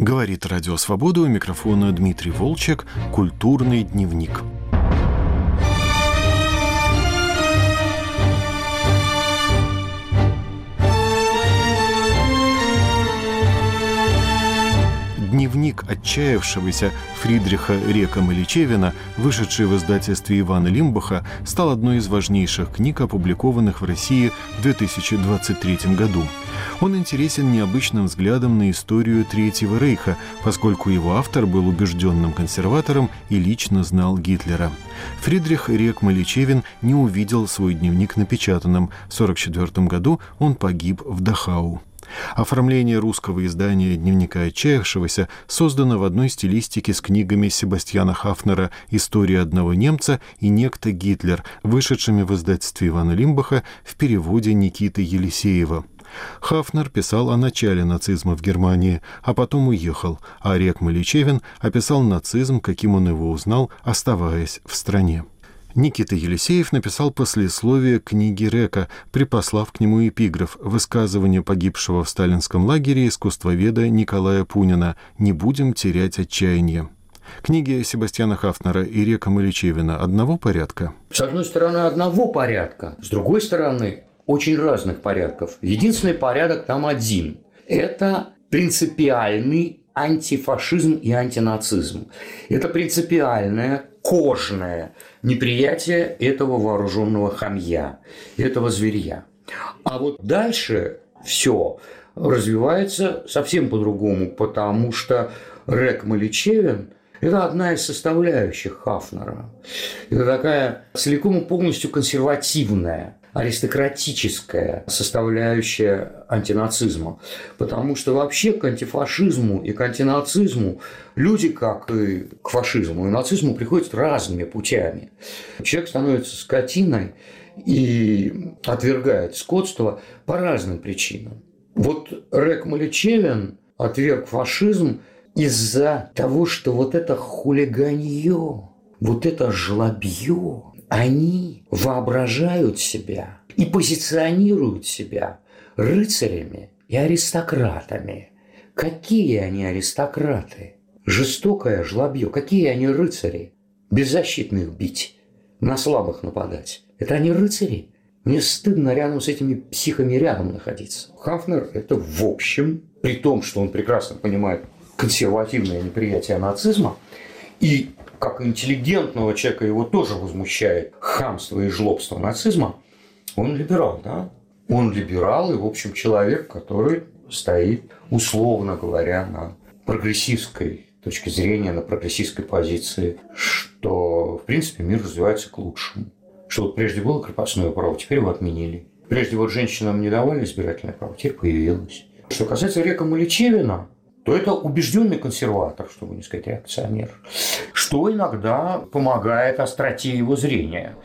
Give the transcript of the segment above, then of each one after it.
Говорит Радио Свобода у микрофона Дмитрий Волчек «Культурный дневник». Дневник отчаявшегося Фридриха Река Маличевина, вышедший в издательстве Ивана Лимбаха, стал одной из важнейших книг, опубликованных в России в 2023 году. Он интересен необычным взглядом на историю Третьего Рейха, поскольку его автор был убежденным консерватором и лично знал Гитлера. Фридрих Рек Маличевин не увидел свой дневник напечатанным. В 1944 году он погиб в Дахау. Оформление русского издания «Дневника отчаявшегося» создано в одной стилистике с книгами Себастьяна Хафнера «История одного немца» и «Некто Гитлер», вышедшими в издательстве Ивана Лимбаха в переводе Никиты Елисеева. Хафнер писал о начале нацизма в Германии, а потом уехал, а Рек Маличевин описал нацизм, каким он его узнал, оставаясь в стране. Никита Елисеев написал послесловие книги Река, припослав к нему эпиграф высказывание погибшего в сталинском лагере искусствоведа Николая Пунина «Не будем терять отчаяние». Книги Себастьяна Хафнера и Река Маличевина одного порядка? С одной стороны, одного порядка. С другой стороны, очень разных порядков. Единственный порядок там один. Это принципиальный антифашизм и антинацизм. Это принципиальное кожное неприятие этого вооруженного хамья, этого зверья. А вот дальше все развивается совсем по-другому, потому что Рек Маличевин – это одна из составляющих Хафнера. Это такая целиком и полностью консервативная аристократическая составляющая антинацизма. Потому что вообще к антифашизму и к антинацизму люди, как и к фашизму и нацизму, приходят разными путями. Человек становится скотиной и отвергает скотство по разным причинам. Вот Рек Маличевин отверг фашизм из-за того, что вот это хулиганье, вот это жлобье, они воображают себя и позиционируют себя рыцарями и аристократами. Какие они аристократы? Жестокое жлобье. Какие они рыцари? Беззащитных бить, на слабых нападать. Это они рыцари. Мне стыдно рядом с этими психами рядом находиться. Хафнер – это в общем, при том, что он прекрасно понимает консервативное неприятие нацизма и как интеллигентного человека его тоже возмущает хамство и жлобство нацизма, он либерал, да? Он либерал и, в общем, человек, который стоит, условно говоря, на прогрессивской точке зрения, на прогрессивской позиции, что, в принципе, мир развивается к лучшему. Что вот прежде было крепостное право, теперь его отменили. Прежде вот женщинам не давали избирательное право, теперь появилось. Что касается Река Маличевина, то это убежденный консерватор, чтобы не сказать реакционер, что иногда помогает остроте его зрения.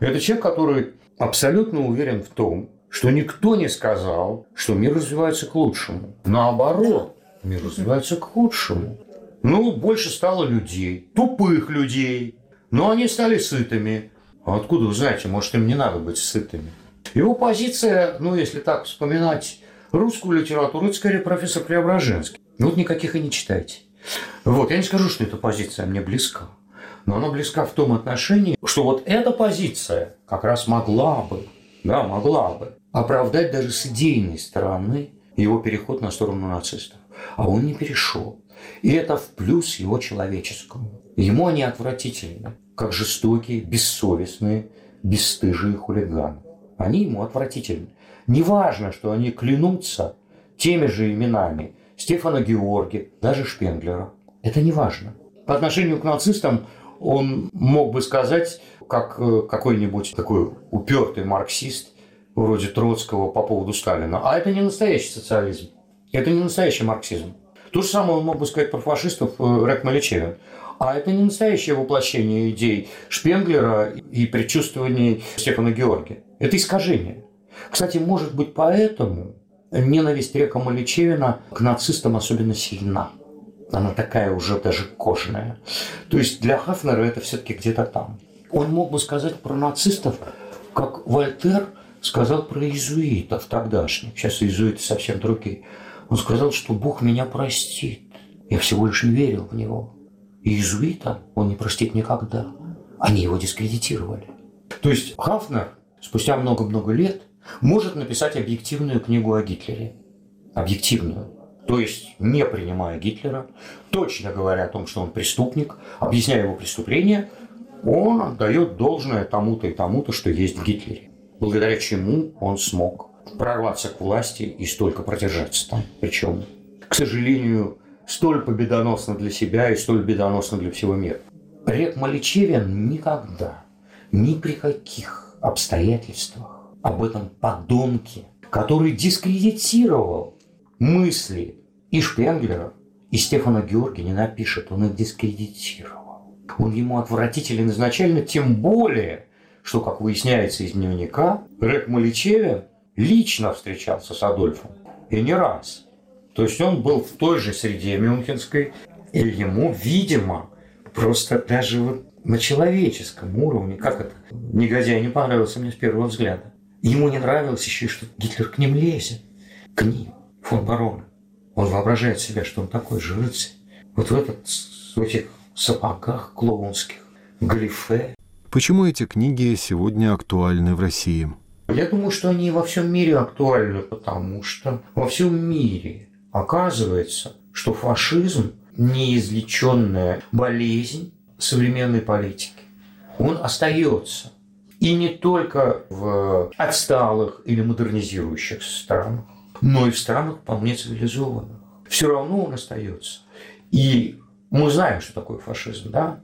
Это человек, который абсолютно уверен в том, что никто не сказал, что мир развивается к лучшему. Наоборот, мир развивается к худшему. Ну, больше стало людей, тупых людей, но они стали сытыми. А откуда вы знаете, может, им не надо быть сытыми? Его позиция, ну, если так вспоминать русскую литературу, это скорее профессор Преображенский. Ну вот никаких и не читайте. Вот, я не скажу, что эта позиция мне близка, но она близка в том отношении, что вот эта позиция как раз могла бы, да, могла бы оправдать даже с идейной стороны его переход на сторону нацистов. А он не перешел. И это в плюс его человеческому. Ему они отвратительны, как жестокие, бессовестные, бесстыжие хулиганы. Они ему отвратительны. Неважно, что они клянутся теми же именами Стефана Георги, даже Шпенглера. Это не важно. По отношению к нацистам он мог бы сказать, как э, какой-нибудь такой упертый марксист, вроде Троцкого по поводу Сталина. А это не настоящий социализм. Это не настоящий марксизм. То же самое он мог бы сказать про фашистов э, Рек Маличевин. А это не настоящее воплощение идей Шпенглера и предчувствований Стефана Георги. Это искажение. Кстати, может быть, поэтому ненависть Река Маличевина к нацистам особенно сильна. Она такая уже даже кожная. То есть для Хафнера это все-таки где-то там. Он мог бы сказать про нацистов, как Вольтер сказал про иезуитов тогдашних. Сейчас иезуиты совсем другие. Он сказал, что Бог меня простит, Я всего лишь не верил в него. И иезуита он не простит никогда. Они его дискредитировали. То есть Хафнер спустя много-много лет может написать объективную книгу о Гитлере. Объективную. То есть не принимая Гитлера, точно говоря о том, что он преступник, объясняя его преступления, он отдает должное тому-то и тому-то, что есть в Гитлере. Благодаря чему он смог прорваться к власти и столько продержаться там. Причем, к сожалению, столь победоносно для себя и столь победоносно для всего мира. Рек Маличевин никогда, ни при каких обстоятельствах об этом подонке, который дискредитировал мысли и Шпенглера, и Стефана Георгия не напишет, он их дискредитировал. Он ему отвратителен изначально, тем более, что, как выясняется из дневника, Рек Маличевин лично встречался с Адольфом. И не раз. То есть он был в той же среде мюнхенской, и ему, видимо, просто даже вот на человеческом уровне, как это, негодяй не понравился мне с первого взгляда. Ему не нравилось еще, что Гитлер к ним лезет, к ним, фон барона. Он воображает себя, что он такой же рыцарь. Вот в, этот, в этих сапогах клоунских, галифе. Почему эти книги сегодня актуальны в России? Я думаю, что они во всем мире актуальны, потому что во всем мире оказывается, что фашизм – неизлеченная болезнь современной политики. Он остается. И не только в отсталых или модернизирующих странах, но и в странах вполне цивилизованных. Все равно он остается. И мы знаем, что такое фашизм, да?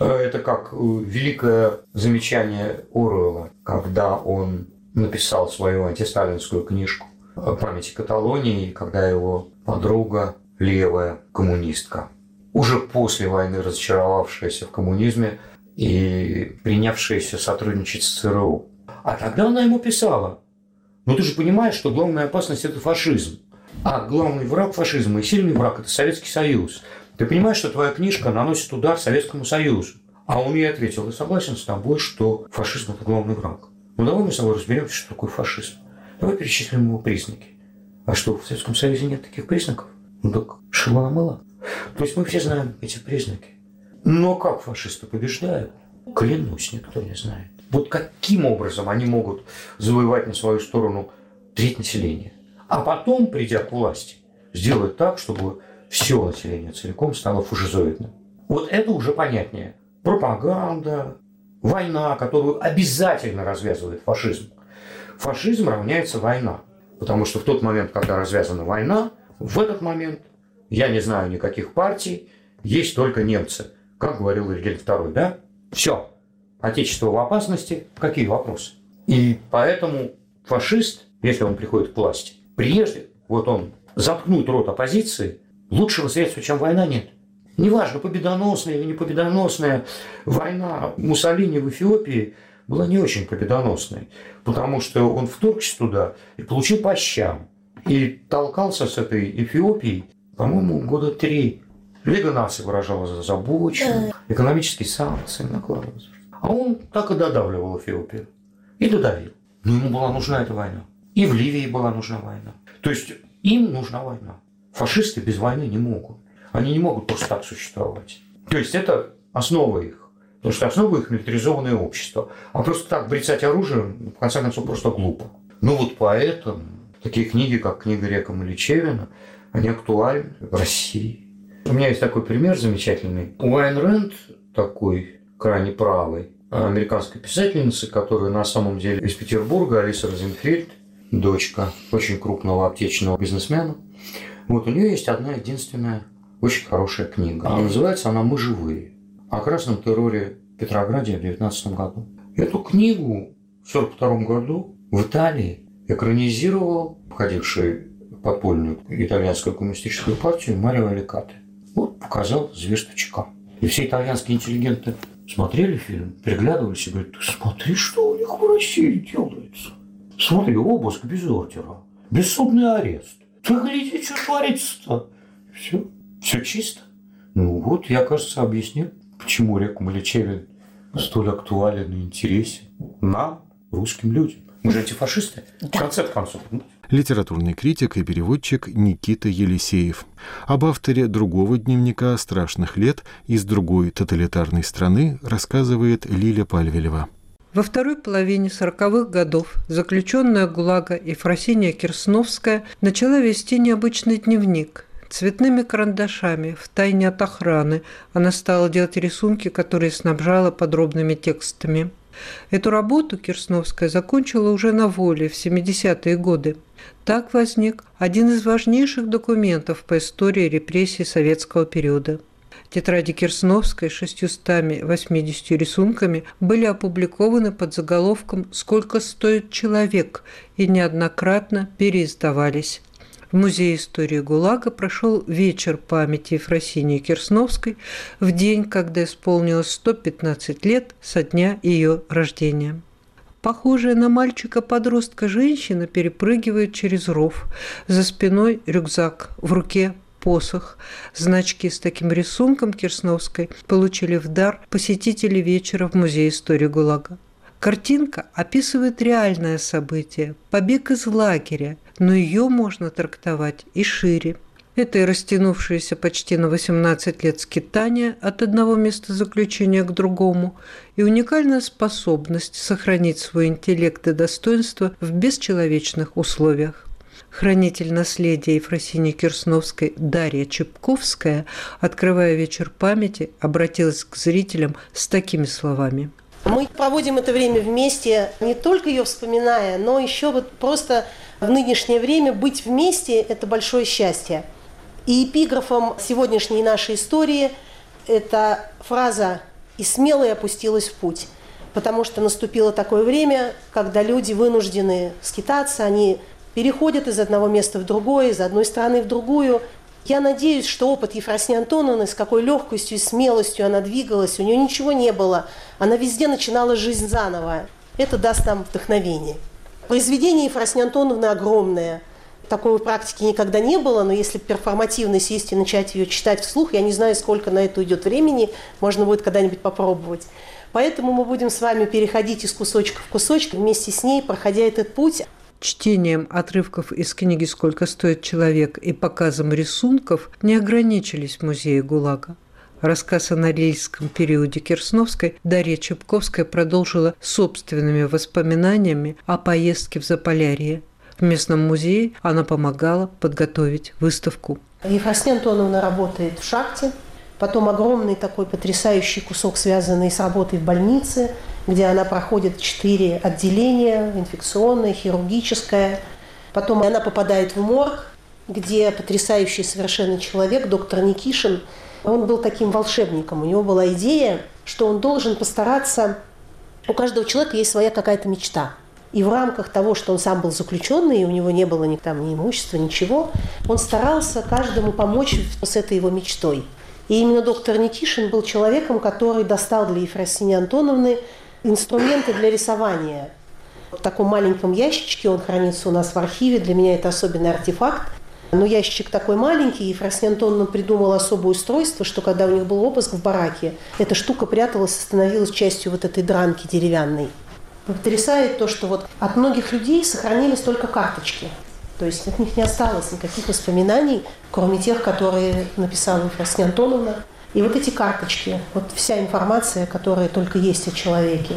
Это как великое замечание Оруэлла, когда он написал свою антисталинскую книжку «Памяти Каталонии», когда его подруга левая коммунистка, уже после войны разочаровавшаяся в коммунизме и принявшаяся сотрудничать с ЦРУ. А тогда она ему писала, ну ты же понимаешь, что главная опасность – это фашизм. А главный враг фашизма и сильный враг – это Советский Союз. Ты понимаешь, что твоя книжка наносит удар Советскому Союзу. А он ей ответил, я согласен с тобой, что фашизм – это главный враг. Ну давай мы с тобой разберемся, что такое фашизм. Давай перечислим его признаки. А что, в Советском Союзе нет таких признаков? Ну так шила мыла. То есть мы все знаем эти признаки. Но как фашисты побеждают? Клянусь, никто не знает. Вот каким образом они могут завоевать на свою сторону треть населения? А потом, придя к власти, сделать так, чтобы все население целиком стало фашизоидным. Вот это уже понятнее. Пропаганда, война, которую обязательно развязывает фашизм. Фашизм равняется война. Потому что в тот момент, когда развязана война, в этот момент я не знаю никаких партий, есть только немцы. Как говорил Вильгельм II, да? Все. Отечество в опасности. Какие вопросы? И поэтому фашист, если он приходит к власти, прежде, вот он заткнуть рот оппозиции, лучшего средства, чем война, нет. Неважно, победоносная или не победоносная война Муссолини в Эфиопии была не очень победоносной, потому что он вторгся туда и получил по щам. И толкался с этой Эфиопией, по-моему, года три. Лига наций выражала озабоченность, экономические санкции накладывались. А он так и додавливал Эфиопию. И додавил. Но ему была нужна эта война. И в Ливии была нужна война. То есть им нужна война. Фашисты без войны не могут. Они не могут просто так существовать. То есть это основа их. Потому что основа их милитаризованное общество. А просто так брецать оружием, в конце концов, просто глупо. Ну вот поэтому такие книги, как книга Река Маличевина, они актуальны в России. У меня есть такой пример замечательный. Уайн Рэнд, такой крайне правый, американской писательницы, которая на самом деле из Петербурга, Алиса Розенфельд, дочка очень крупного аптечного бизнесмена. Вот у нее есть одна единственная очень хорошая книга. А называется она «Мы живые» о красном терроре Петрограде в 19 году. Эту книгу в 1942 году в Италии экранизировал входивший в подпольную итальянскую коммунистическую партию Марио Аликате. Показал зверство ЧК. И все итальянские интеллигенты смотрели фильм, приглядывались и говорят, смотри, что у них в России делается. Смотри, обыск без ордера, бессудный арест. Ты гляди, что творится-то. Все, все чисто. Ну вот, я, кажется, объяснил, почему реку Маличевин столь актуален и интересен нам, русским людям. Мы же антифашисты, в конце концов. Литературный критик и переводчик Никита Елисеев. Об авторе другого дневника страшных лет из другой тоталитарной страны рассказывает Лиля Пальвелева. Во второй половине 40-х годов заключенная ГУЛАГа Ефросиния Кирсновская начала вести необычный дневник. Цветными карандашами, в тайне от охраны, она стала делать рисунки, которые снабжала подробными текстами. Эту работу Кирсновская закончила уже на воле в 70-е годы. Так возник один из важнейших документов по истории репрессий советского периода – Тетради Кирсновской с 680 рисунками были опубликованы под заголовком «Сколько стоит человек» и неоднократно переиздавались. В Музее истории ГУЛАГа прошел вечер памяти Ефросинии Кирсновской в день, когда исполнилось 115 лет со дня ее рождения. Похожая на мальчика-подростка женщина перепрыгивает через ров. За спиной рюкзак, в руке посох. Значки с таким рисунком Кирсновской получили в дар посетители вечера в Музее истории ГУЛАГа. Картинка описывает реальное событие – побег из лагеря, но ее можно трактовать и шире. Это и растянувшееся почти на 18 лет скитание от одного места заключения к другому, и уникальная способность сохранить свой интеллект и достоинство в бесчеловечных условиях. Хранитель наследия Ефросинии Кирсновской Дарья Чепковская, открывая вечер памяти, обратилась к зрителям с такими словами. Мы проводим это время вместе, не только ее вспоминая, но еще вот просто в нынешнее время быть вместе – это большое счастье. И эпиграфом сегодняшней нашей истории – это фраза «И смело опустилась в путь», потому что наступило такое время, когда люди вынуждены скитаться, они переходят из одного места в другое, из одной страны в другую. Я надеюсь, что опыт Ефросинии Антоновны, с какой легкостью и смелостью она двигалась, у нее ничего не было. Она везде начинала жизнь заново. Это даст нам вдохновение. Произведение Ефросинии Антоновны огромное. Такой практики никогда не было, но если перформативно сесть и начать ее читать вслух, я не знаю, сколько на это уйдет времени, можно будет когда-нибудь попробовать. Поэтому мы будем с вами переходить из кусочка в кусочек, вместе с ней, проходя этот путь чтением отрывков из книги «Сколько стоит человек» и показом рисунков не ограничились в музее ГУЛАГа. Рассказ о норильском периоде Кирсновской Дарья Чепковская продолжила собственными воспоминаниями о поездке в Заполярье. В местном музее она помогала подготовить выставку. Ефросинья Антоновна работает в шахте, потом огромный такой потрясающий кусок, связанный с работой в больнице – где она проходит четыре отделения, инфекционное, хирургическое. Потом она попадает в морг, где потрясающий совершенно человек, доктор Никишин, он был таким волшебником. У него была идея, что он должен постараться... У каждого человека есть своя какая-то мечта. И в рамках того, что он сам был заключенный, и у него не было ни, там, ни имущества, ничего, он старался каждому помочь с этой его мечтой. И именно доктор Никишин был человеком, который достал для Ефросинии Антоновны инструменты для рисования. В таком маленьком ящичке он хранится у нас в архиве. Для меня это особенный артефакт. Но ящичек такой маленький, и Фросин Антоновна придумала особое устройство, что когда у них был обыск в бараке, эта штука пряталась и становилась частью вот этой дранки деревянной. Потрясает то, что вот от многих людей сохранились только карточки. То есть от них не осталось никаких воспоминаний, кроме тех, которые написала Фросин Антоновна. И вот эти карточки, вот вся информация, которая только есть о человеке.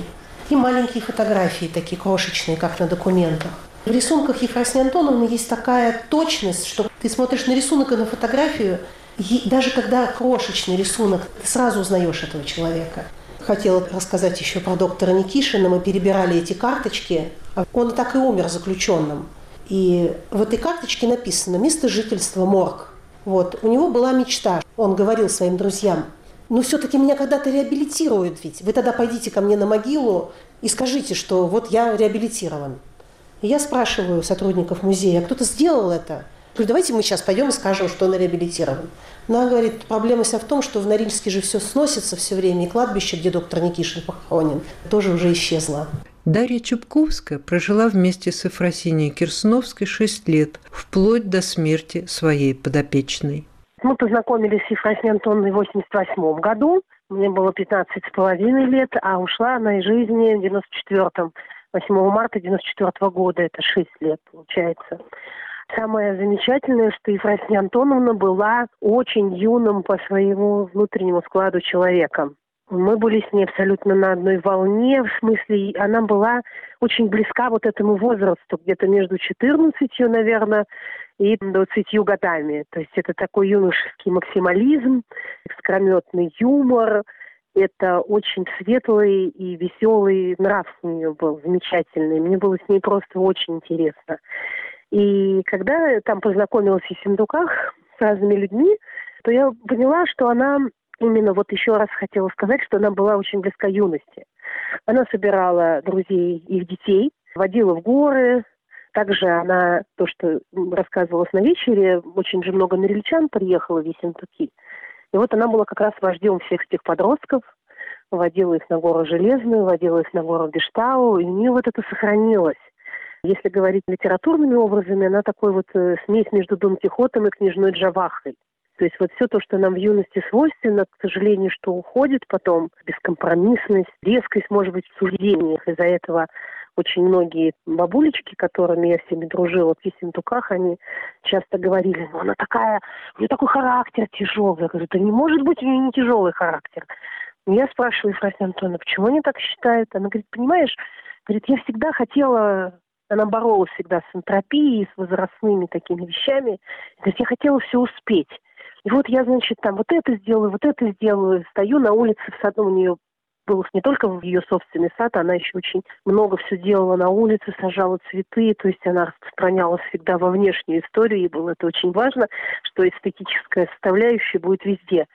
И маленькие фотографии, такие крошечные, как на документах. В рисунках Ефросиньи Антоновны есть такая точность, что ты смотришь на рисунок и на фотографию, и даже когда крошечный рисунок, ты сразу узнаешь этого человека. Хотела рассказать еще про доктора Никишина. Мы перебирали эти карточки. Он так и умер заключенным. И в этой карточке написано «Место жительства Морг». Вот. У него была мечта. Он говорил своим друзьям, ну все-таки меня когда-то реабилитируют ведь. Вы тогда пойдите ко мне на могилу и скажите, что вот я реабилитирован. И я спрашиваю сотрудников музея, а кто-то сделал это? Говорю, давайте мы сейчас пойдем и скажем, что он реабилитирован. Но она говорит, проблема вся в том, что в Норильске же все сносится все время, и кладбище, где доктор Никишин похоронен, тоже уже исчезло. Дарья Чепковская прожила вместе с Ефросинией Кирсновской шесть лет, вплоть до смерти своей подопечной. Мы познакомились с Ефросиньей Антоновной в 88 году. Мне было 15 с половиной лет, а ушла она из жизни в 94-м. 8 марта 94 года, это 6 лет получается. Самое замечательное, что Ефросинья Антоновна была очень юным по своему внутреннему складу человеком. Мы были с ней абсолютно на одной волне, в смысле, она была очень близка вот этому возрасту, где-то между 14, наверное, и 20 годами. То есть это такой юношеский максимализм, искрометный юмор, это очень светлый и веселый нрав у нее был, замечательный. Мне было с ней просто очень интересно. И когда я там познакомилась в Синдуках с разными людьми, то я поняла, что она именно вот еще раз хотела сказать, что она была очень близка юности. Она собирала друзей, их детей, водила в горы. Также она, то, что рассказывалось на вечере, очень же много норильчан приехало в Ессентуки. И вот она была как раз вождем всех этих подростков, водила их на гору Железную, водила их на гору Гештау, и у нее вот это сохранилось. Если говорить литературными образами, она такой вот э, смесь между Дон Кихотом и княжной Джавахой. То есть вот все то, что нам в юности свойственно, к сожалению, что уходит потом, бескомпромиссность, резкость, может быть, в суждениях. Из-за этого очень многие бабулечки, которыми я всеми дружила в Ессентуках, они часто говорили, ну она такая, у нее такой характер тяжелый. Я говорю, да не может быть у нее не тяжелый характер. Я спрашиваю Ефросинья Антоновна, почему они так считают? Она говорит, понимаешь, говорит, я всегда хотела она боролась всегда с энтропией, с возрастными такими вещами. Говорит, я хотела все успеть. И вот я, значит, там вот это сделаю, вот это сделаю. Стою на улице в саду, у нее был не только в ее собственный сад, она еще очень много все делала на улице, сажала цветы, то есть она распространялась всегда во внешнюю историю, и было это очень важно, что эстетическая составляющая будет везде.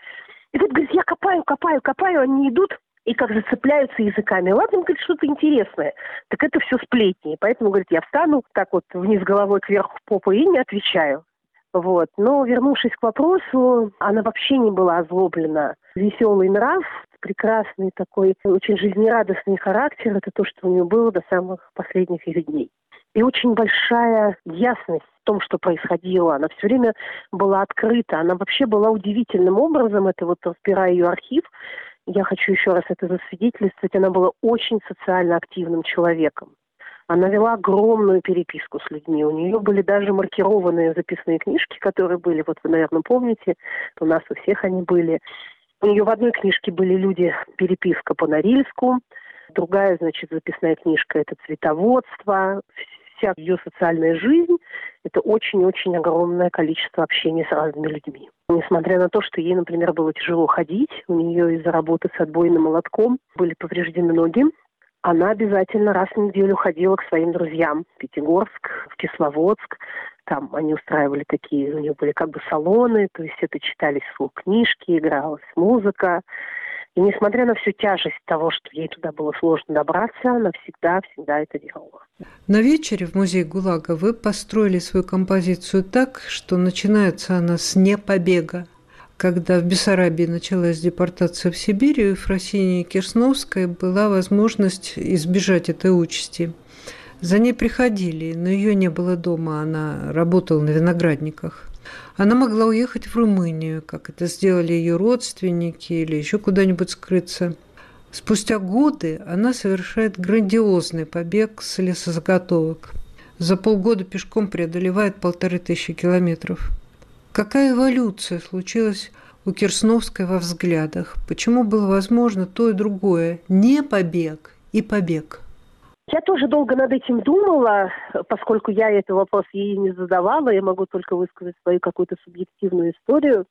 И вот, говорит, я копаю, копаю, копаю, они идут, и как зацепляются языками. Ладно, говорит, что-то интересное. Так это все сплетни. Поэтому, говорит, я встану так вот вниз головой кверху попы и не отвечаю. Вот. Но вернувшись к вопросу, она вообще не была озлоблена. Веселый нрав, прекрасный такой, очень жизнерадостный характер, это то, что у нее было до самых последних ее дней. И очень большая ясность в том, что происходило. Она все время была открыта. Она вообще была удивительным образом, это вот разбирая ее архив, я хочу еще раз это засвидетельствовать, она была очень социально активным человеком. Она вела огромную переписку с людьми. У нее были даже маркированные записные книжки, которые были, вот вы, наверное, помните, у нас у всех они были. У нее в одной книжке были люди переписка по Норильску, другая, значит, записная книжка – это цветоводство, вся ее социальная жизнь – это очень-очень огромное количество общения с разными людьми. Несмотря на то, что ей, например, было тяжело ходить, у нее из-за работы с отбойным молотком были повреждены ноги, она обязательно раз в неделю ходила к своим друзьям в Пятигорск, в Кисловодск. Там они устраивали такие, у них были как бы салоны, то есть это читались вслух книжки, игралась музыка. И несмотря на всю тяжесть того, что ей туда было сложно добраться, она всегда-всегда это делала. На вечере в музее ГУЛАГа вы построили свою композицию так, что начинается она с непобега когда в Бессарабии началась депортация в Сибирь, у Ефросинии Кирсновской была возможность избежать этой участи. За ней приходили, но ее не было дома, она работала на виноградниках. Она могла уехать в Румынию, как это сделали ее родственники, или еще куда-нибудь скрыться. Спустя годы она совершает грандиозный побег с лесозаготовок. За полгода пешком преодолевает полторы тысячи километров. Какая эволюция случилась у Кирсновской во взглядах? Почему было возможно то и другое? Не побег и побег. Я тоже долго над этим думала, поскольку я этот вопрос ей не задавала, я могу только высказать свою какую-то субъективную историю.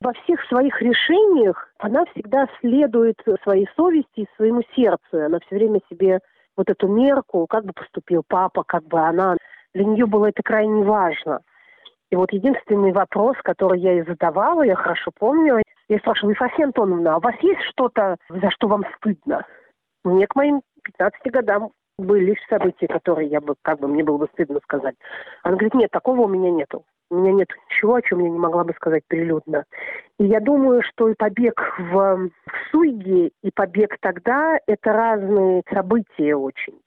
Во всех своих решениях она всегда следует своей совести и своему сердцу. Она все время себе вот эту мерку, как бы поступил папа, как бы она. Для нее было это крайне важно. И вот единственный вопрос, который я ей задавала, я хорошо помню, я спрашивала, Ефросия Антоновна, а у вас есть что-то, за что вам стыдно? Мне к моим 15 годам были события, которые я бы, как бы, мне было бы стыдно сказать. Она говорит, нет, такого у меня нету. У меня нет ничего, о чем я не могла бы сказать прилюдно. И я думаю, что и побег в, в Суйге, и побег тогда – это разные события очень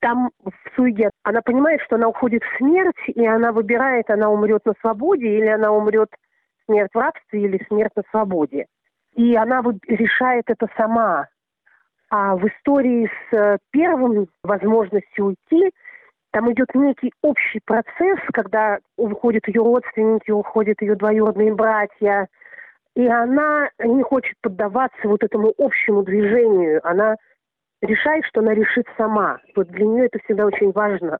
там в Суиге она понимает, что она уходит в смерть, и она выбирает, она умрет на свободе, или она умрет смерть в рабстве, или смерть на свободе. И она решает это сама. А в истории с э, первым возможностью уйти, там идет некий общий процесс, когда уходят ее родственники, уходят ее двоюродные братья, и она не хочет поддаваться вот этому общему движению. Она решает, что она решит сама. Вот для нее это всегда очень важно.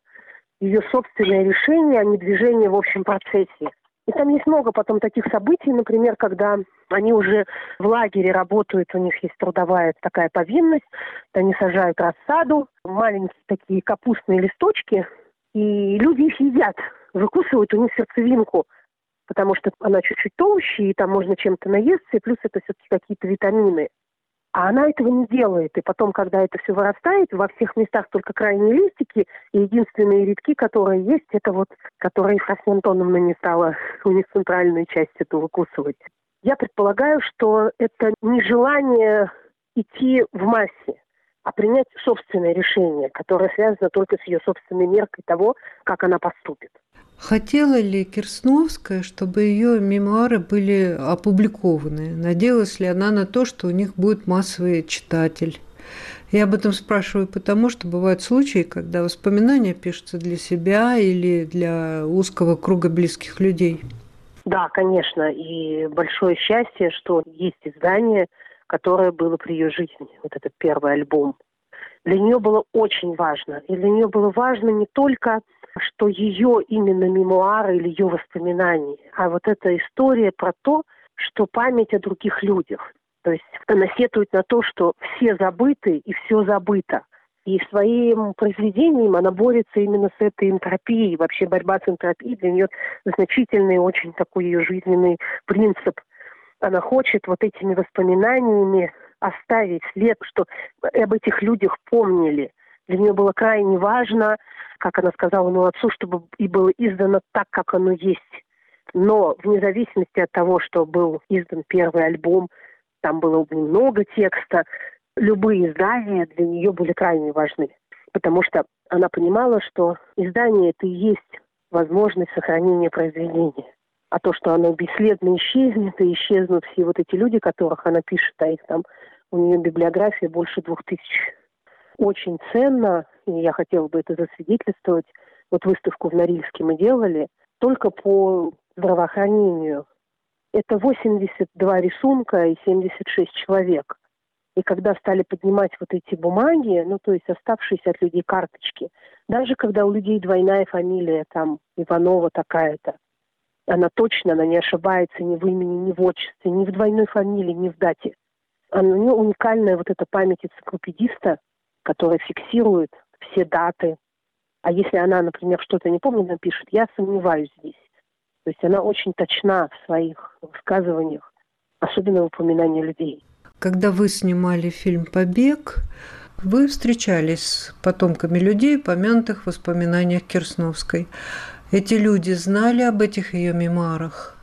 Ее собственное решение, а не движение в общем процессе. И там есть много потом таких событий, например, когда они уже в лагере работают, у них есть трудовая такая повинность, они сажают рассаду, маленькие такие капустные листочки, и люди их едят, выкусывают у них сердцевинку, потому что она чуть-чуть толще, и там можно чем-то наесться, и плюс это все-таки какие-то витамины. А она этого не делает. И потом, когда это все вырастает, во всех местах только крайние листики, и единственные редки, которые есть, это вот, которые Ефросинья Антоновна не стала у них центральную часть эту выкусывать. Я предполагаю, что это нежелание идти в массе, а принять собственное решение, которое связано только с ее собственной меркой того, как она поступит. Хотела ли Кирсновская, чтобы ее мемуары были опубликованы? Надеялась ли она на то, что у них будет массовый читатель? Я об этом спрашиваю потому, что бывают случаи, когда воспоминания пишутся для себя или для узкого круга близких людей. Да, конечно, и большое счастье, что есть издание, которое было при ее жизни, вот этот первый альбом. Для нее было очень важно. И для нее было важно не только что ее именно мемуары или ее воспоминания, а вот эта история про то, что память о других людях. То есть она сетует на то, что все забыты и все забыто. И своим произведением она борется именно с этой энтропией. Вообще борьба с энтропией для нее значительный очень такой ее жизненный принцип. Она хочет вот этими воспоминаниями оставить след, что об этих людях помнили. Для нее было крайне важно как она сказала моему отцу, чтобы и было издано так, как оно есть. Но вне зависимости от того, что был издан первый альбом, там было немного текста, любые издания для нее были крайне важны. Потому что она понимала, что издание это и есть возможность сохранения произведения. А то, что оно бесследно исчезнет, и исчезнут все вот эти люди, которых она пишет, а их там у нее библиография больше двух тысяч. Очень ценно и я хотела бы это засвидетельствовать. Вот выставку в Норильске мы делали только по здравоохранению. Это 82 рисунка и 76 человек. И когда стали поднимать вот эти бумаги, ну, то есть оставшиеся от людей карточки, даже когда у людей двойная фамилия, там, Иванова такая-то, она точно, она не ошибается ни в имени, ни в отчестве, ни в двойной фамилии, ни в дате. Она, у нее уникальная вот эта память энциклопедиста, которая фиксирует все даты. А если она, например, что-то не помнит, напишет, я сомневаюсь здесь. То есть она очень точна в своих высказываниях, особенно в упоминании людей. Когда вы снимали фильм «Побег», вы встречались с потомками людей, помянутых в воспоминаниях Кирсновской. Эти люди знали об этих ее мемуарах?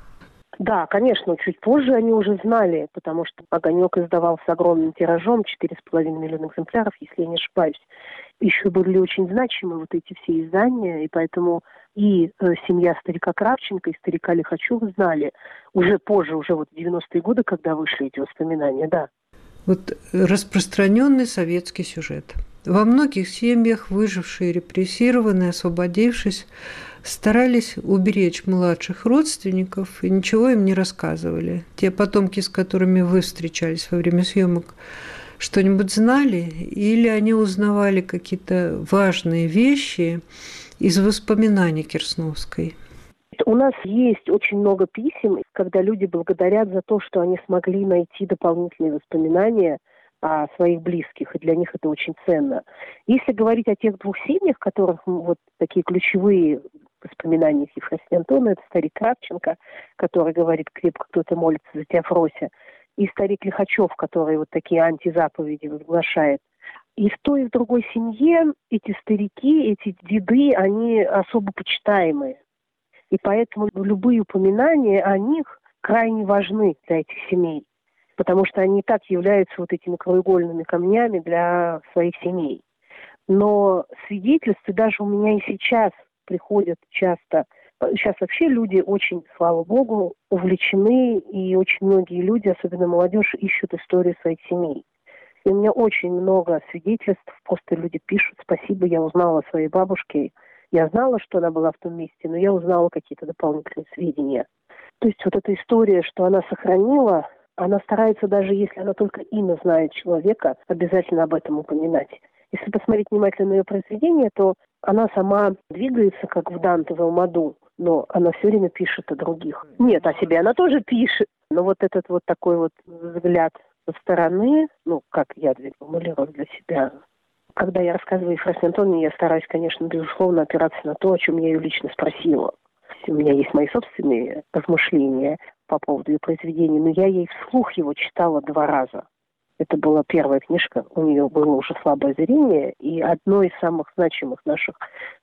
Да, конечно, чуть позже они уже знали, потому что «Огонек» издавался огромным тиражом, 4,5 миллиона экземпляров, если я не ошибаюсь. Еще были очень значимы вот эти все издания, и поэтому и э, семья старика Кравченко, и старика Лихачева знали уже позже, уже вот в 90-е годы, когда вышли эти воспоминания, да. Вот распространенный советский сюжет. Во многих семьях выжившие, репрессированные, освободившись, старались уберечь младших родственников и ничего им не рассказывали. Те потомки, с которыми вы встречались во время съемок, что-нибудь знали или они узнавали какие-то важные вещи из воспоминаний Кирсновской? У нас есть очень много писем, когда люди благодарят за то, что они смогли найти дополнительные воспоминания о своих близких, и для них это очень ценно. Если говорить о тех двух семьях, которых вот такие ключевые воспоминания Ефросиньи Антона, это старик Кравченко, который говорит «крепко кто-то молится за тебя, Фрося», и старик Лихачев, который вот такие антизаповеди возглашает. И в той и в другой семье эти старики, эти деды, они особо почитаемые. И поэтому любые упоминания о них крайне важны для этих семей, потому что они и так являются вот этими краеугольными камнями для своих семей. Но свидетельства даже у меня и сейчас приходят часто. Сейчас вообще люди очень, слава богу, увлечены, и очень многие люди, особенно молодежь, ищут историю своих семей. И у меня очень много свидетельств, просто люди пишут, спасибо, я узнала о своей бабушке, я знала, что она была в том месте, но я узнала какие-то дополнительные сведения. То есть вот эта история, что она сохранила, она старается даже если она только имя знает человека, обязательно об этом упоминать. Если посмотреть внимательно на ее произведение, то она сама двигается, как в Данте в Алмаду, но она все время пишет о других. Нет, о себе она тоже пишет. Но вот этот вот такой вот взгляд со стороны, ну, как я формулирую для себя, когда я рассказываю Ефросине Антоновне, я стараюсь, конечно, безусловно, опираться на то, о чем я ее лично спросила. У меня есть мои собственные размышления по поводу ее произведения, но я ей вслух его читала два раза. Это была первая книжка, у нее было уже слабое зрение, и одно из самых значимых наших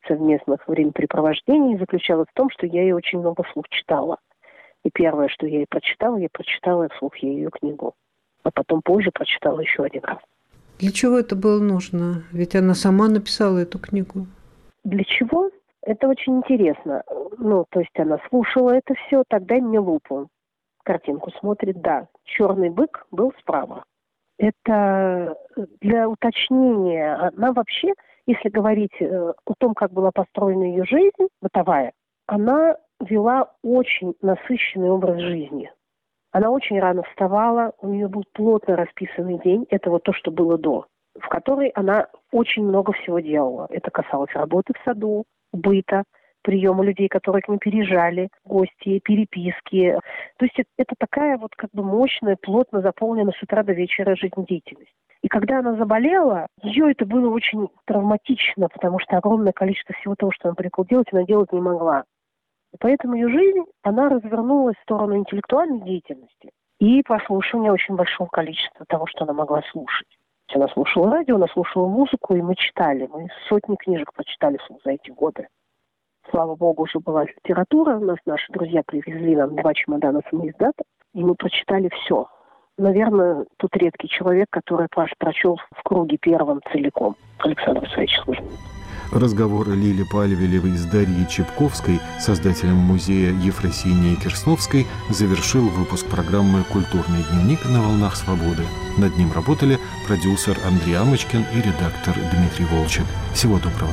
совместных времяпрепровождений заключалось в том, что я ей очень много вслух читала. И первое, что я ей прочитала, я прочитала вслух ей ее книгу. А потом позже прочитала еще один раз. Для чего это было нужно? Ведь она сама написала эту книгу. Для чего? Это очень интересно. Ну, то есть она слушала это все, тогда мне лупу. Картинку смотрит, да, черный бык был справа. Это для уточнения. Она вообще, если говорить э, о том, как была построена ее жизнь бытовая, она вела очень насыщенный образ жизни. Она очень рано вставала, у нее был плотно расписанный день, это вот то, что было до, в которой она очень много всего делала. Это касалось работы в саду, быта, приема людей, которые к ним переезжали, гости, переписки. То есть это такая вот как бы мощная, плотно заполненная с утра до вечера жизнедеятельность. И когда она заболела, ее это было очень травматично, потому что огромное количество всего того, что она привыкла делать, она делать не могла. И поэтому ее жизнь, она развернулась в сторону интеллектуальной деятельности и прослушивания очень большого количества того, что она могла слушать. Она слушала радио, она слушала музыку, и мы читали. Мы сотни книжек прочитали за эти годы. Слава богу, уже была литература. У нас наши друзья привезли нам два чемодана самоиздата, и мы прочитали все. Наверное, тут редкий человек, который Паш прочел в круге первом целиком. Александр Исаевич Служин. Разговоры Лили Пальвелевой с Дарьей Чепковской, создателем музея Ефросинии Керсновской, завершил выпуск программы «Культурный дневник» на «Волнах свободы». Над ним работали продюсер Андрей Амочкин и редактор Дмитрий Волчек. Всего доброго.